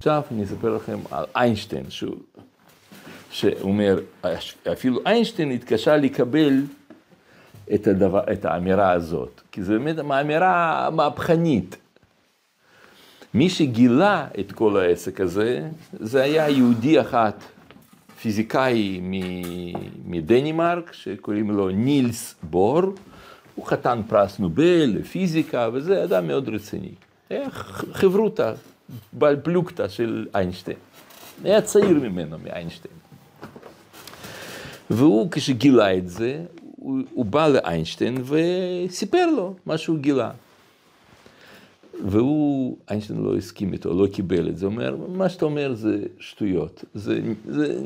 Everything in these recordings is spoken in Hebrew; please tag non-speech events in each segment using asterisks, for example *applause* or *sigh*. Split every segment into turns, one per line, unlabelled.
עכשיו אני אספר לכם על איינשטיין, שהוא שאומר, אפילו איינשטיין התקשה לקבל את, הדבר, את האמירה הזאת, כי זו באמת אמירה מהפכנית. מי שגילה את כל העסק הזה, זה היה יהודי אחת, פיזיקאי מדנימרק, שקוראים לו נילס בור, הוא חתן פרס נובל לפיזיקה, וזה אדם מאוד רציני. חברותא, בעל פלוגתא של איינשטיין. היה צעיר ממנו, מאיינשטיין. והוא, כשגילה את זה, הוא, הוא בא לאיינשטיין וסיפר לו מה שהוא גילה. והוא, איינשטיין לא הסכים איתו, לא קיבל את זה, הוא אומר, מה שאתה אומר זה שטויות. זה, זה,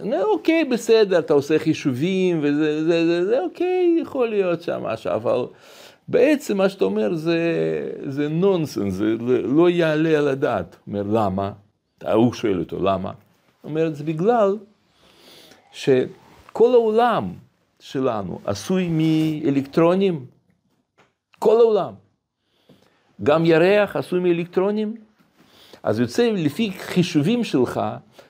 זה אוקיי, בסדר, אתה עושה חישובים, וזה, זה, זה, זה אוקיי, יכול להיות שם משהו, אבל בעצם מה שאתה אומר זה, זה נונסנס, זה לא יעלה על הדעת. הוא אומר, למה? הוא שואל אותו, למה? הוא אומר, זה בגלל שכל העולם שלנו עשוי מאלקטרונים, כל העולם. גם ירח עשוי מאלקטרונים. אז יוצא לפי חישובים שלך,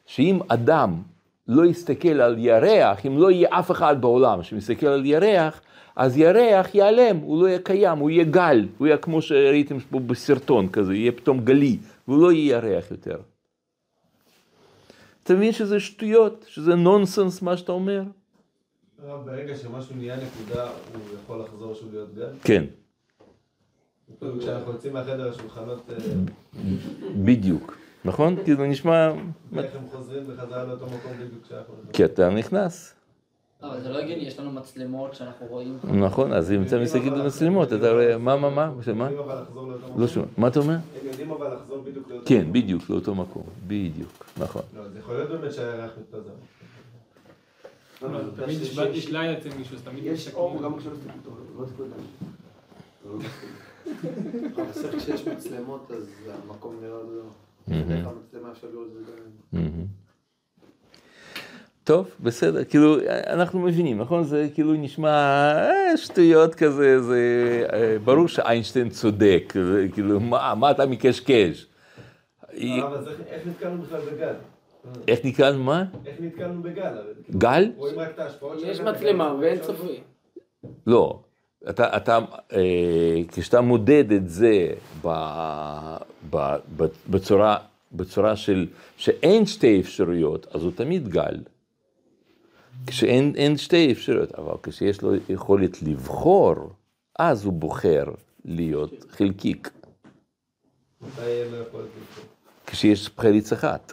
שאם אדם לא יסתכל על ירח, אם לא יהיה אף אחד בעולם שמסתכל על ירח, אז ירח ייעלם, הוא לא יהיה קיים, הוא יהיה גל, הוא יהיה כמו שראיתם פה בסרטון כזה, יהיה פתאום גלי, והוא לא יהיה ירח יותר. אתה מבין שזה שטויות, שזה נונסנס מה שאתה אומר?
ברגע שמשהו נהיה נקודה, הוא יכול לחזור שוב להיות גל?
כן.
כשאנחנו יוצאים מהחדר השולחנות... אה,
בדיוק, נכון? כי זה נשמע...
ואיך הם חוזרים בחזרה לאותו מקום בדיוק כשאנחנו...
כי אתה נכנס.
לא, אבל זה לא הגיוני, יש לנו מצלמות שאנחנו רואים...
נכון, אז אם אתה מסתכל במצלמות, אתה רואה, מה, מה, מה? מה? לא שומע. מה אתה אומר?
הם יודעים אבל לחזור בדיוק לאותו
כן, בדיוק, לאותו מקום. בדיוק, נכון.
לא, זה יכול להיות באמת שהירח מתפזר.
תמיד יש לילה אצל מישהו, אז תמיד
יש אור גם כשלא מסתכלים טוב, לא אבל בסוף כשיש מצלמות אז המקום נראה לא... זה גם...
טוב, בסדר, כאילו, אנחנו מבינים, נכון? זה כאילו נשמע אה, שטויות כזה, זה אה, ברור שאיינשטיין צודק, זה כאילו, מה, מה אתה מקשקש?
אבל איך נתקלנו בכלל בגל?
איך נתקלנו מה?
איך נתקלנו בגל?
גל?
רואים רק את ההשפעות
יש מצלמה ואין צופי.
לא, אתה, אתה, אה, כשאתה מודד את זה בצורה, בצורה של, שאין שתי אפשרויות, אז הוא תמיד גל. כשאין שתי אפשרויות, אבל כשיש לו יכולת לבחור, אז הוא בוחר להיות חלקיק. כשיש חריץ אחת.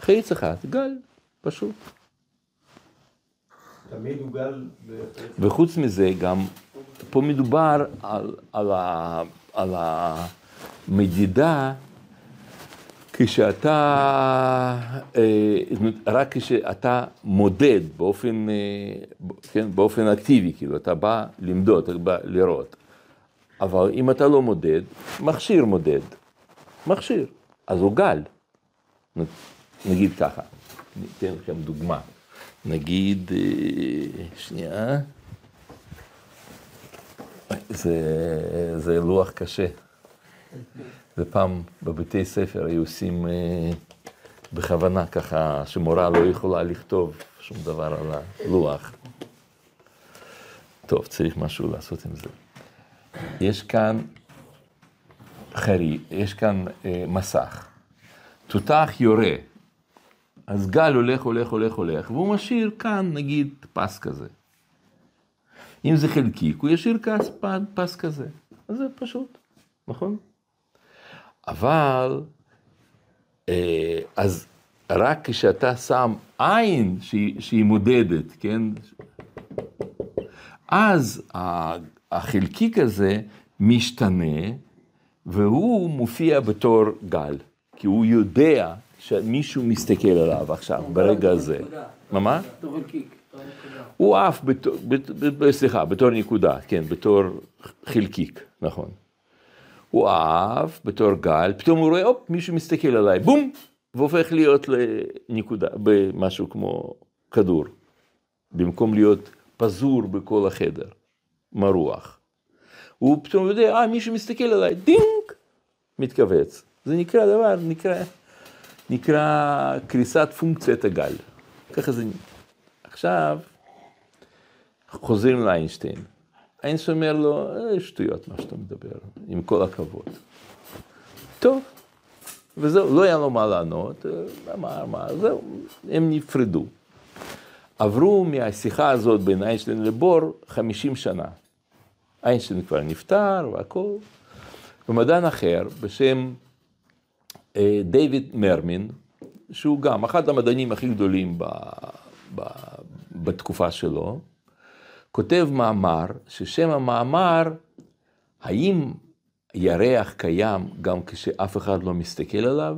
חריץ אחת, גל, פשוט.
תמיד הוא גל...
וחוץ מזה, גם פה מדובר על, על, ה, על המדידה כשאתה, אה, רק כשאתה מודד באופן, אה, כן, באופן אקטיבי, כאילו, אתה בא למדוד, אתה בא לראות. אבל אם אתה לא מודד, מכשיר מודד, מכשיר, אז הוא גל. נגיד ככה, אני אתן לכם דוגמה. נגיד, אה, שנייה, זה, זה לוח קשה. זה פעם בבתי ספר היו עושים אה, בכוונה ככה, שמורה לא יכולה לכתוב שום דבר על הלוח. טוב, צריך משהו לעשות עם זה. יש כאן חרי, יש כאן אה, מסך. תותח יורה, אז גל הולך, הולך, הולך, הולך, והוא משאיר כאן, נגיד, פס כזה. אם זה חלקיק, הוא ישאיר פס, פס כזה. אז זה פשוט, נכון? אבל, אה, אז רק כשאתה שם עין שהיא, שהיא מודדת, כן? אז החלקיק הזה משתנה, והוא מופיע בתור גל, כי הוא יודע שמישהו מסתכל עליו עכשיו, ברגע הזה. מה מה? הוא עף, סליחה, בתור נקודה, כן, בתור חלקיק, נכון. הוא עף בתור גל, פתאום הוא רואה, הופ, מישהו מסתכל עליי, בום, והופך להיות לנקודה, במשהו כמו כדור, במקום להיות פזור בכל החדר, מרוח. הוא פתאום יודע, אה, מישהו מסתכל עליי, דינג, מתכווץ. זה נקרא דבר, נקרא, נקרא קריסת פונקציית הגל. ככה זה... עכשיו, חוזרים לאיינשטיין. איינשטיין אומר לו, אה, שטויות מה שאתה מדבר, עם כל הכבוד. טוב, וזהו, לא היה לו מה לענות, אה, אמר, מה, זהו, הם נפרדו. עברו מהשיחה הזאת בין איינשטיין לבור 50 שנה. איינשטיין כבר נפטר והכל. ומדען אחר בשם אה, דיוויד מרמין, שהוא גם אחד המדענים הכי גדולים ב, ב, בתקופה שלו, כותב מאמר, ששם המאמר, האם ירח קיים גם כשאף אחד לא מסתכל עליו?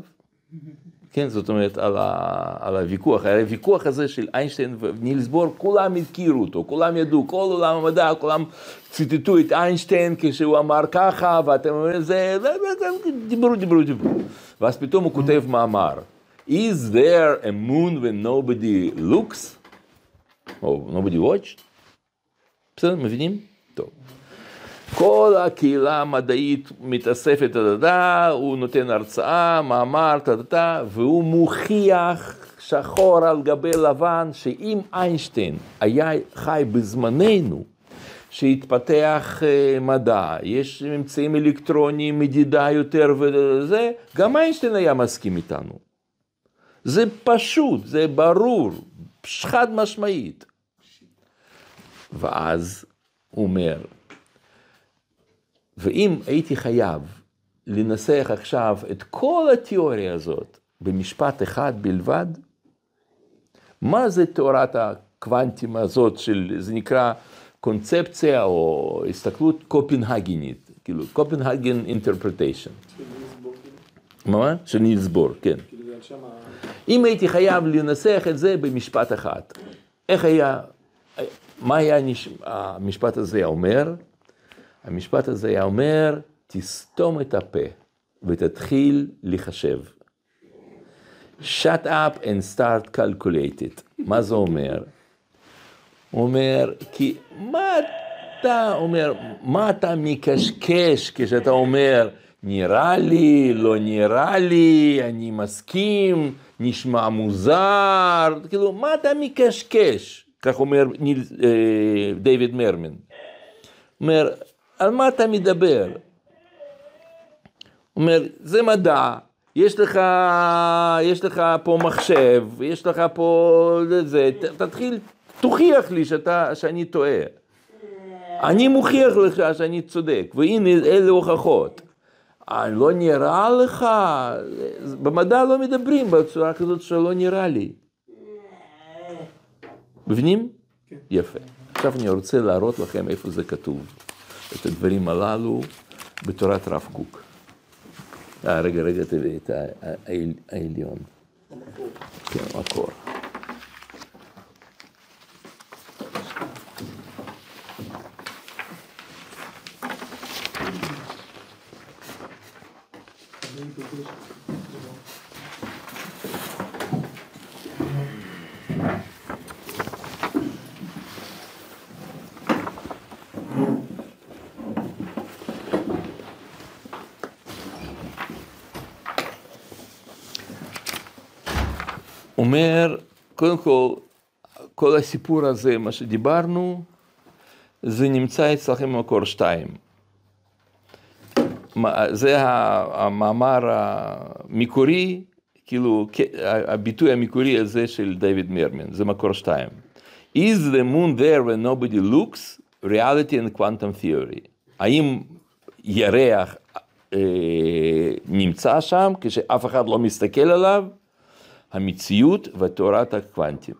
כן, זאת אומרת, על, ה, על הוויכוח, על הוויכוח הזה של איינשטיין ונילס בור, כולם הכירו אותו, כולם ידעו, כל עולם המדע, כולם ציטטו את איינשטיין כשהוא אמר ככה, ואתם אומרים, זה, דיברו, דיברו, דיברו. ואז פתאום הוא כותב מאמר, is there a moon when nobody looks? או nobody watched? בסדר, מבינים? טוב. כל הקהילה המדעית מתאספת, הוא נותן הרצאה, מאמר, טה והוא מוכיח שחור על גבי לבן, שאם איינשטיין היה חי בזמננו, שהתפתח מדע, יש אמצעים אלקטרוניים, מדידה יותר וזה, גם איינשטיין היה מסכים איתנו. זה פשוט, זה ברור, חד משמעית. ואז הוא אומר, ואם הייתי חייב לנסח עכשיו את כל התיאוריה הזאת במשפט אחד בלבד, מה זה תיאורת הקוונטים הזאת של, זה נקרא קונספציה או הסתכלות קופנהגנית, כאילו קופנהגן אינטרפרטיישן. מה? של נילס בור, כן. אם הייתי חייב לנסח את זה במשפט אחד, איך היה, מה היה המשפט הזה אומר? המשפט הזה היה אומר, תסתום את הפה ותתחיל לחשב. shut up and start calculate it. מה זה אומר? הוא אומר, כי מה אתה אומר, מה אתה מקשקש כשאתה אומר, נראה לי, לא נראה לי, אני מסכים, נשמע מוזר, כאילו, מה אתה מקשקש? כך אומר ניל, אה, דיוויד מרמן. אומר, על מה אתה מדבר? אומר, זה מדע, יש לך, יש לך פה מחשב, יש לך פה זה, תתחיל, תוכיח לי שאתה, שאני טועה. אני מוכיח לך שאני צודק, והנה אלה הוכחות. לא נראה לך, במדע לא מדברים בצורה כזאת שלא נראה לי. מבינים? כן. יפה. עכשיו אני רוצה להראות לכם איפה זה כתוב. את הדברים הללו בתורת רב קוק. אה, רגע, רגע, תביא את העליון. כן, מקור. אומר, קודם כל, כל הסיפור הזה, מה שדיברנו, זה נמצא אצלכם במקור שתיים. זה המאמר המקורי, כאילו, הביטוי המקורי הזה של דיוויד מרמן, זה מקור שתיים. Is the moon there when nobody looks? reality and quantum theory. האם ירח אה, נמצא שם כשאף אחד לא מסתכל עליו? המציאות ותורת הקוונטים.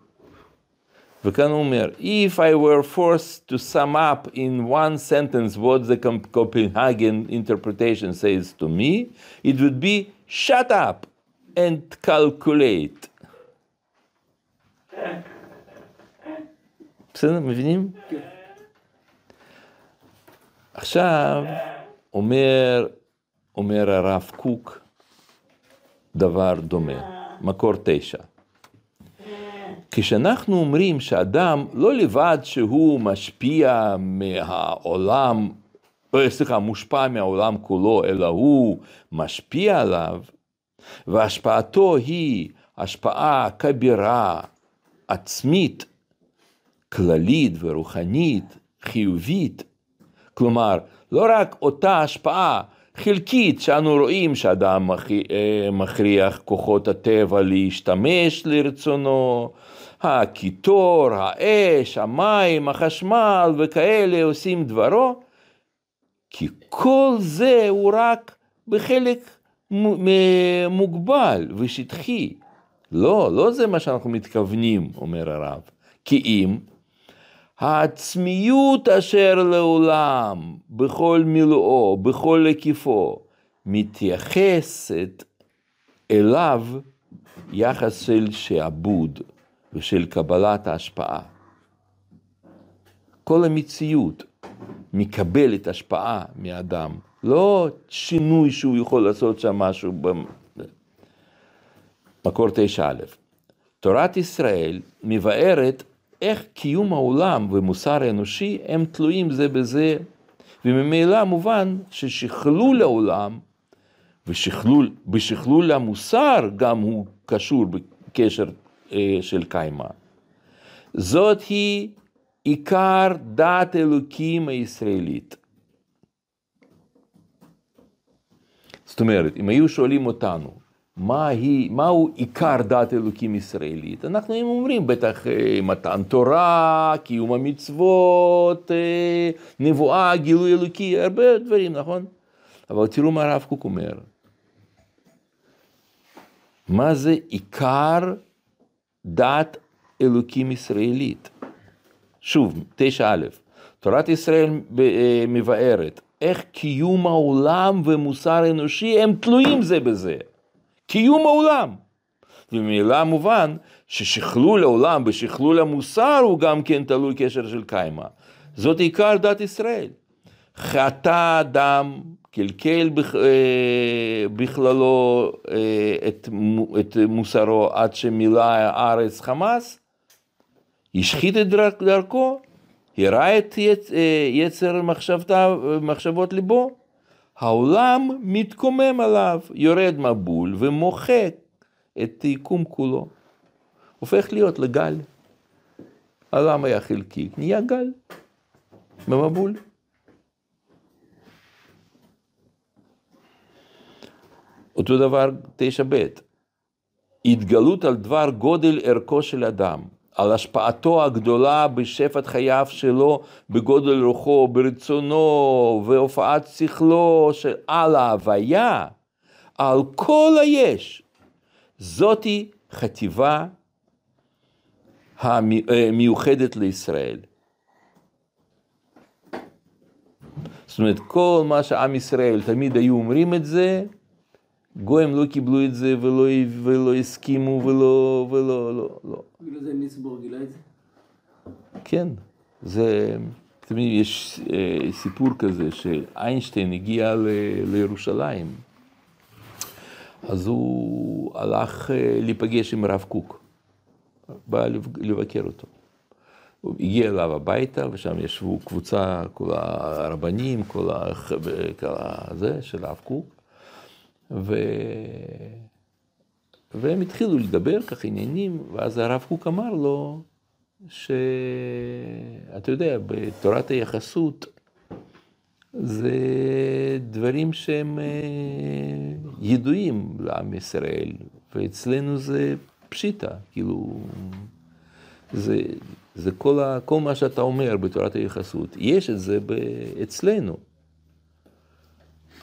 וכאן הוא אומר, If I were forced to sum up in one sentence what the Copenhagen interpretation says to me, it would be shut up and calculate. *laughs* בסדר, מבינים? עכשיו, אומר, אומר הרב קוק דבר דומה. מקור תשע. כשאנחנו אומרים שאדם לא לבד שהוא משפיע מהעולם אה, סליחה, מושפע מהעולם כולו, אלא הוא משפיע עליו, והשפעתו היא השפעה כבירה, עצמית, כללית ורוחנית, חיובית. כלומר, לא רק אותה השפעה חלקית שאנו רואים שאדם אה, מכריח כוחות הטבע להשתמש לרצונו, הקיטור, האש, המים, החשמל וכאלה עושים דברו, כי כל זה הוא רק בחלק מוגבל ושטחי. לא, לא זה מה שאנחנו מתכוונים, אומר הרב. כי אם העצמיות אשר לעולם, בכל מילואו, בכל היקפו, מתייחסת אליו יחס של שעבוד ושל קבלת ההשפעה. כל המציאות מקבלת השפעה מאדם, לא שינוי שהוא יכול לעשות שם משהו. מקור תשע א', תורת ישראל מבארת איך קיום העולם ומוסר האנושי הם תלויים זה בזה, וממילא מובן ששכלול העולם ובשכלול המוסר גם הוא קשור בקשר אה, של קיימא. זאת היא עיקר דת אלוקים הישראלית. זאת אומרת, אם היו שואלים אותנו, מה היא, מהו עיקר דת אלוקים ישראלית? אנחנו היינו אומרים בטח אה, מתן תורה, קיום המצוות, אה, נבואה, גילוי אלוקי, הרבה דברים, נכון? אבל תראו מה הרב קוק אומר. מה זה עיקר דת אלוקים ישראלית? שוב, תשע א', תורת ישראל אה, מבארת איך קיום העולם ומוסר אנושי הם תלויים זה בזה. קיום העולם. וממילא מובן ששכלול העולם בשכלול המוסר הוא גם כן תלוי קשר של קיימא. זאת עיקר דת ישראל. חטא אדם, קלקל אה, בכללו אה, את, את מוסרו עד שמילא הארץ חמאס, השחית את דרכו, הראה את אה, יצר מחשבות ליבו, העולם מתקומם עליו, יורד מבול ומוחק את היקום כולו. הופך להיות לגל. העולם היה חלקי, נהיה גל במבול. אותו דבר תשע ב', התגלות על דבר גודל ערכו של אדם. על השפעתו הגדולה בשפט חייו שלו, בגודל רוחו, ברצונו והופעת שכלו, של, על ההוויה, על כל היש. זאתי חטיבה המיוחדת לישראל. זאת אומרת, כל מה שעם ישראל תמיד היו אומרים את זה, גויים לא קיבלו את זה ולא, ולא הסכימו ולא, ולא, לא, לא.
בגלל זה ניסבורג גילה את זה?
כן, זה, תמיד יש אה, סיפור כזה שאיינשטיין הגיע ל, לירושלים, אז הוא הלך אה, להיפגש עם הרב קוק, בא לבקר אותו. הוא הגיע אליו הביתה, ושם ישבו קבוצה, כל הרבנים, כל הזה של הרב קוק. ו... והם התחילו לדבר כך עניינים, ואז הרב קוק אמר לו, שאתה יודע, בתורת היחסות זה דברים שהם אה, ידועים לעם ישראל, ואצלנו זה פשיטה, כאילו, זה, זה כל, ה, כל מה שאתה אומר בתורת היחסות, יש את זה אצלנו.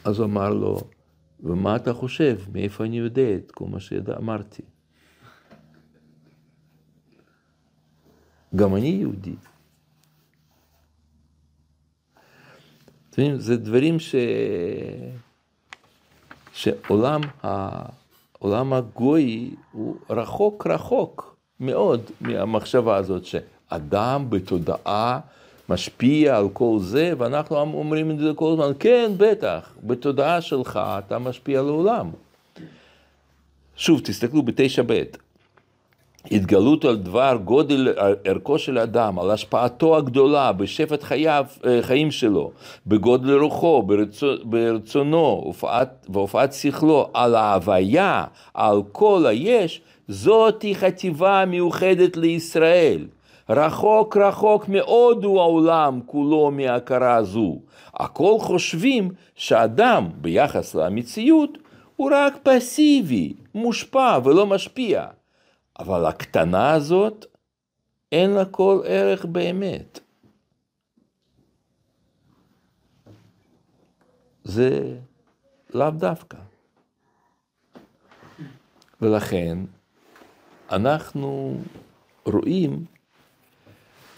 אז הוא אמר לו, ומה אתה חושב? מאיפה אני יודע את כל מה שאמרתי? גם אני יהודי. אתם יודעים, זה דברים ש... שעולם ה... עולם הגוי הוא רחוק רחוק מאוד מהמחשבה הזאת שאדם בתודעה משפיע על כל זה, ואנחנו אומרים את זה כל הזמן, כן, בטח, בתודעה שלך אתה משפיע על העולם. שוב, תסתכלו בתשע ב', התגלות על דבר גודל ערכו של האדם, על השפעתו הגדולה בשפט חייו, אה, חיים שלו, בגודל רוחו, ברצו, ברצונו הופעת, והופעת שכלו, על ההוויה, על כל היש, זאתי חטיבה מיוחדת לישראל. רחוק רחוק מאוד הוא העולם כולו מהכרה זו. הכל חושבים שאדם ביחס למציאות הוא רק פסיבי, מושפע ולא משפיע. אבל הקטנה הזאת, אין לה כל ערך באמת. זה לאו דווקא. ולכן אנחנו רואים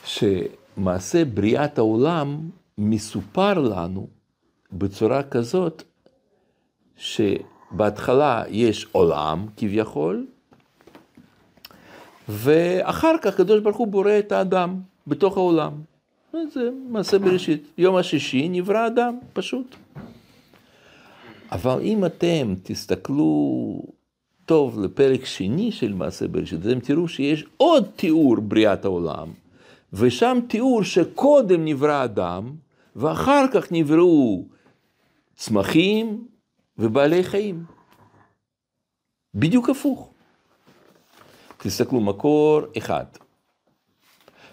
שמעשה בריאת העולם מסופר לנו בצורה כזאת שבהתחלה יש עולם כביכול, ואחר כך הקדוש ברוך הוא בורא את האדם בתוך העולם. זה מעשה בראשית. יום השישי נברא אדם, פשוט. אבל אם אתם תסתכלו טוב לפרק שני של מעשה בראשית, אתם תראו שיש עוד תיאור בריאת העולם, ושם תיאור שקודם נברא אדם, ואחר כך נבראו צמחים ובעלי חיים. בדיוק הפוך. תסתכלו, מקור אחד.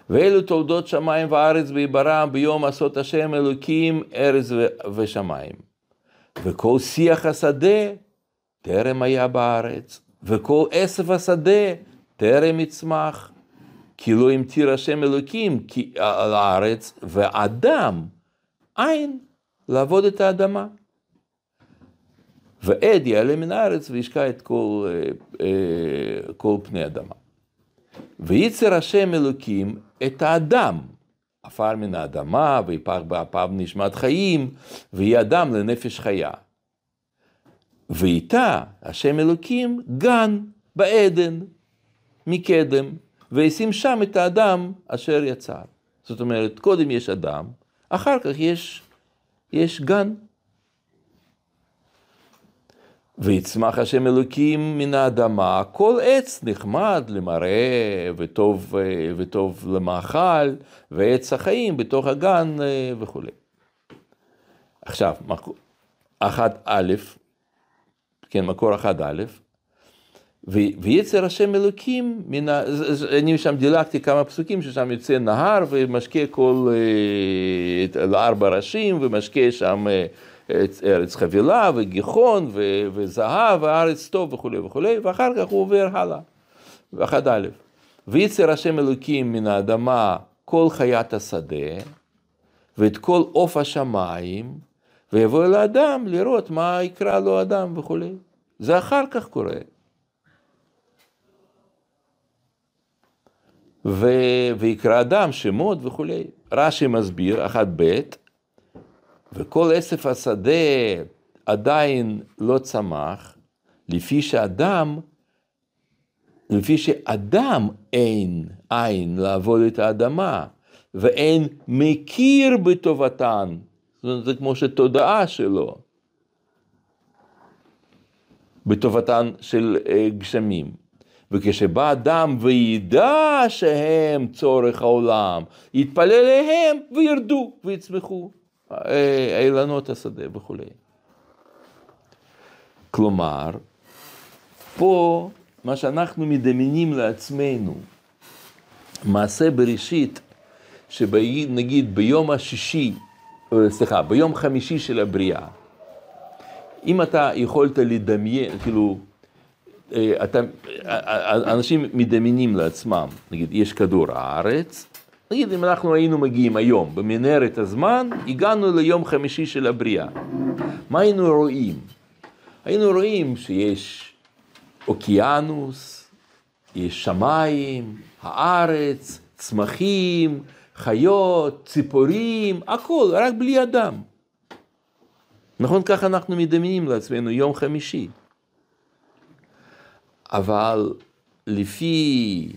ואלו תולדות שמיים וארץ ויברם ביום עשות השם אלוקים ארץ ושמיים. וכל שיח השדה טרם היה בארץ, וכל עשב השדה טרם יצמח. כי לא המטיר השם אלוקים על הארץ, ואדם אין לעבוד את האדמה. ועד יעלה מן הארץ וישקע את כל, אה, אה, כל פני אדמה. וייצר השם אלוקים את האדם, עפר מן האדמה, ויפח באפיו נשמת חיים, ויהיה אדם לנפש חיה. ואיתה השם אלוקים גן בעדן מקדם, וישים שם את האדם אשר יצר. זאת אומרת, קודם יש אדם, אחר כך יש, יש גן. ויצמח השם אלוקים מן האדמה, כל עץ נחמד למראה וטוב, וטוב למאכל, ועץ החיים בתוך הגן וכולי. עכשיו, אחת א', כן, מקור אחד א', ויצר השם אלוקים, מן ה... אני שם דילגתי כמה פסוקים ששם יוצא נהר ומשקה כל, לארבע ראשים ומשקה שם ארץ חבילה וגיחון וזהב וארץ טוב וכולי וכולי, ואחר כך הוא עובר הלאה, ואחד א', ויצר השם אלוקים מן האדמה כל חיית השדה ואת כל עוף השמיים, ויבוא אל האדם לראות מה יקרא לו אדם וכולי. זה אחר כך קורה. ו... ויקרא אדם שמות וכולי. רש"י מסביר, אחת ב', וכל עשף השדה עדיין לא צמח, לפי שאדם, לפי שאדם אין עין לעבוד את האדמה, ואין מכיר בטובתן, זאת אומרת, זה כמו שתודעה שלו, בטובתן של גשמים. וכשבא אדם וידע שהם צורך העולם, יתפלל אליהם וירדו ויצמחו. אילנות השדה וכולי. כלומר, פה מה שאנחנו מדמיינים לעצמנו, מעשה בראשית, שנגיד ביום השישי, סליחה, ביום חמישי של הבריאה, אם אתה יכולת לדמיין, כאילו, אתה, אנשים מדמיינים לעצמם, נגיד, יש כדור הארץ, נגיד אם אנחנו היינו מגיעים היום במנהרת הזמן, הגענו ליום חמישי של הבריאה. מה היינו רואים? היינו רואים שיש אוקיינוס, יש שמיים, הארץ, צמחים, חיות, ציפורים, הכל, רק בלי אדם. נכון? ככה אנחנו מדמיינים לעצמנו יום חמישי. אבל לפי,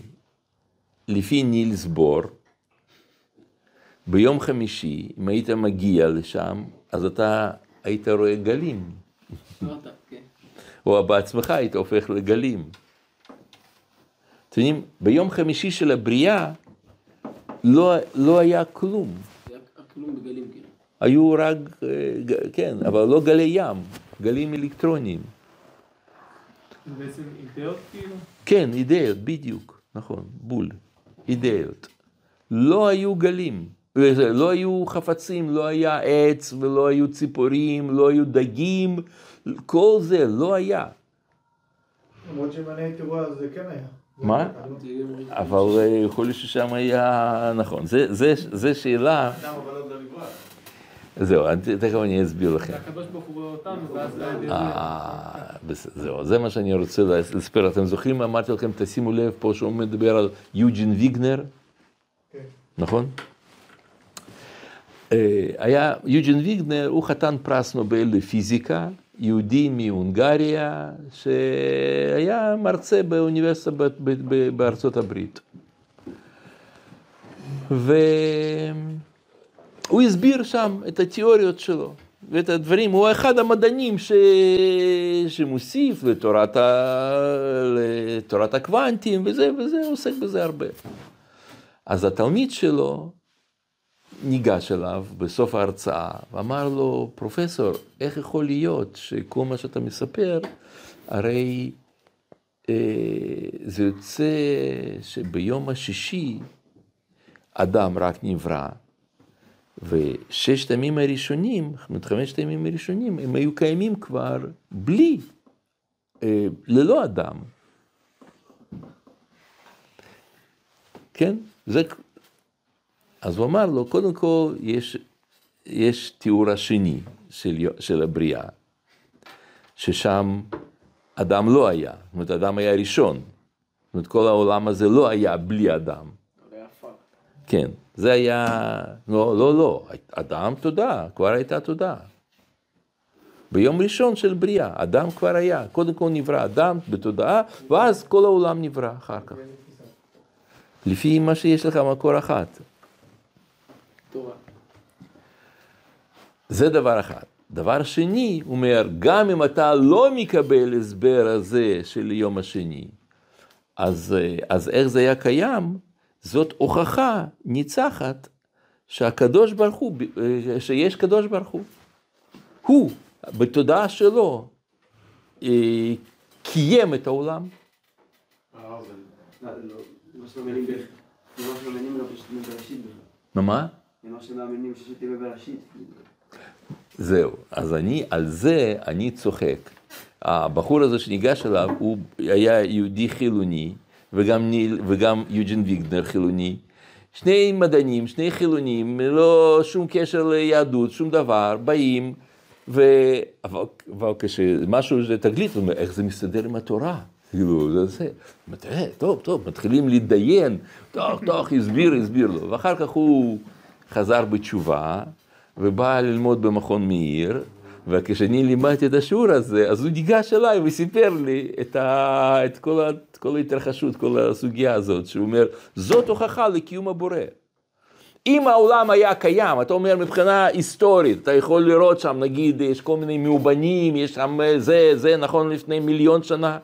לפי נילס בור, ביום חמישי, אם היית מגיע לשם, אז אתה היית רואה גלים. או בעצמך היית הופך לגלים. אתם יודעים, ביום חמישי של הבריאה לא, לא היה כלום.
היה כלום בגלים כאילו.
היו רק, אה, כן, אבל לא גלי ים, גלים אלקטרוניים.
זה בעצם אידאות כאילו?
כן, אידאות, בדיוק, נכון, בול, אידאות. לא היו גלים, לא היו חפצים, לא היה עץ ולא היו ציפורים, לא היו דגים, כל זה לא היה.
למרות שאם אני הייתי רואה, זה כן היה.
מה? אבל אה, יכול להיות ששם היה, נכון, זה, זה, זה שאלה, זהו, תכף אני אסביר לכם.
הקדוש ברוך הוא רואה אותנו, ואז.
אה, זהו, זה מה שאני רוצה לספר. אתם זוכרים, אמרתי לכם, תשימו לב פה שהוא מדבר על יוג'ין ויגנר,
כן.
נכון? אה, היה, יוג'ין ויגנר הוא חתן פרס נובל לפיזיקה, יהודי מהונגריה, שהיה מרצה באוניברסיטה בארצות הברית. והוא הסביר שם את התיאוריות שלו ואת הדברים, הוא אחד המדענים ש... שמוסיף לתורת, ה... לתורת הקוונטים וזה וזה, הוא עוסק בזה הרבה. אז התלמיד שלו ניגש אליו בסוף ההרצאה ואמר לו, פרופסור, איך יכול להיות שכל מה שאתה מספר, הרי אה, זה יוצא שביום השישי אדם רק נברא, וששת הימים הראשונים, זאת חמשת הימים הראשונים, הם היו קיימים כבר בלי, אה, ללא אדם. כן? זה... אז הוא אמר לו, קודם כל, יש, יש תיאור השני של, של הבריאה, ששם אדם לא היה, זאת אומרת, אדם היה ראשון. זאת אומרת, כל העולם הזה לא היה בלי אדם. כן, זה היה, לא, לא, לא, אדם תודה, כבר הייתה תודה. ביום ראשון של בריאה, אדם כבר היה, קודם כל נברא אדם בתודעה, ואז כל העולם נברא אחר כך. לפי מה שיש לך מקור אחת. זה דבר אחד. דבר שני, הוא אומר, גם אם אתה לא מקבל הסבר הזה של יום השני, אז, אה, אז איך זה היה קיים? זאת הוכחה ניצחת שהקדוש ברוך הוא, אה, שיש קדוש ברוך הוא. הוא, בתודעה שלו, אה, קיים את העולם.
מה.
זהו, אז אני, על זה אני צוחק. הבחור הזה שניגש אליו, הוא היה יהודי חילוני, וגם, ניל, וגם יוג'ין ויגנר חילוני. שני מדענים, שני חילונים, לא שום קשר ליהדות, שום דבר, באים, ו... אבל, אבל כשמשהו זה תגלית, הוא אומר, איך זה מסתדר עם התורה? כאילו, זה זה. תראה, טוב, טוב, מתחילים להתדיין, טוב, טוב, הסביר, הסביר לו. ואחר כך הוא חזר בתשובה, ובא ללמוד במכון מאיר, וכשאני לימדתי את השיעור הזה, אז הוא ניגש אליי וסיפר לי את, ה... את כל, ה... כל ההתרחשות, כל הסוגיה הזאת, שהוא אומר, זאת הוכחה לקיום הבורא. אם העולם היה קיים, אתה אומר מבחינה היסטורית, אתה יכול לראות שם, נגיד, יש כל מיני מאובנים, יש שם זה, זה, נכון, לפני מיליון שנה,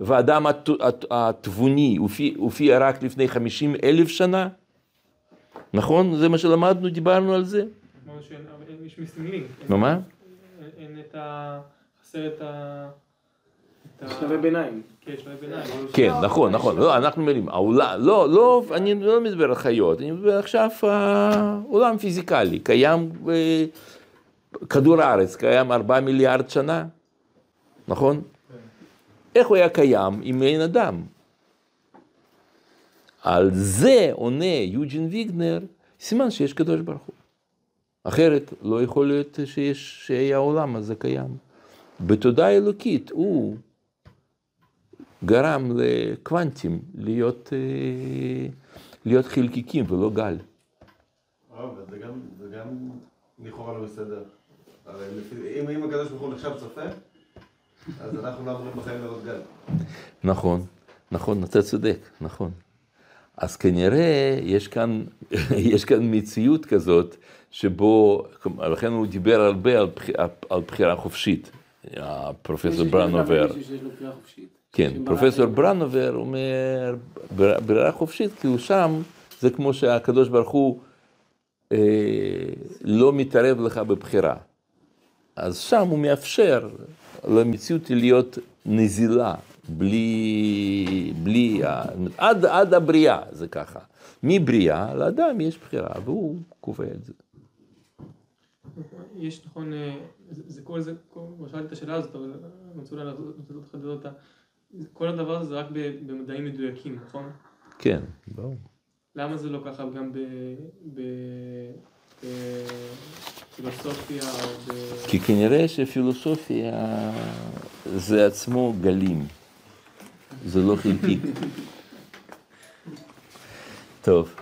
והאדם הת- הת- התבוני הופיע, הופיע רק לפני 50 אלף שנה, נכון? זה מה שלמדנו, דיברנו על זה? מה,
את ה... חסר את ה...
שלבי ביניים.
כן, ביניים.
כן, נכון, נכון, לא, אנחנו העולם, לא, לא, אני לא מדבר על חיות, אני מדבר עכשיו העולם פיזיקלי, קיים, אה, כדור הארץ קיים ארבעה מיליארד שנה, נכון? איך הוא היה קיים אם אין אדם? על זה עונה יוג'ין ויגנר, סימן שיש קדוש ברוך הוא. אחרת לא יכול להיות שיש, שהעולם הזה קיים. בתודעה אלוקית הוא גרם לקוונטים להיות, אה, להיות חלקיקים ולא גל.
זה גם, זה גם לכאורה לא לפי- אם אם הקדוש ברוך הוא נחשב צופה, אז אנחנו לא אמורים בחיים לראות גל.
נכון, נכון, אתה צודק, נכון. אז כנראה יש כאן, *laughs* יש כאן מציאות כזאת, שבו, לכן הוא דיבר הרבה על, בח- על בחירה חופשית, הפרופסור
חופשית.
כן, פרופסור ברנובר אומר, בר- ברירה חופשית, כאילו שם זה כמו שהקדוש ברוך הוא אה, לא מתערב לך בבחירה. אז שם הוא מאפשר למציאות להיות נזילה, בלי, בלי, עד, עד הבריאה זה ככה. מבריאה לאדם יש בחירה, והוא קובע את זה.
יש נכון, אה, זה כל זה, כבר שאלתי את השאלה הזאת, אבל אני רוצה לחדד אותה. כל הדבר הזה זה רק במדעים מדויקים, נכון?
כן, ברור.
למה זה לא ככה גם בפילוסופיה או ב...
כי כנראה שפילוסופיה זה עצמו גלים, זה לא חלקי. *laughs* טוב.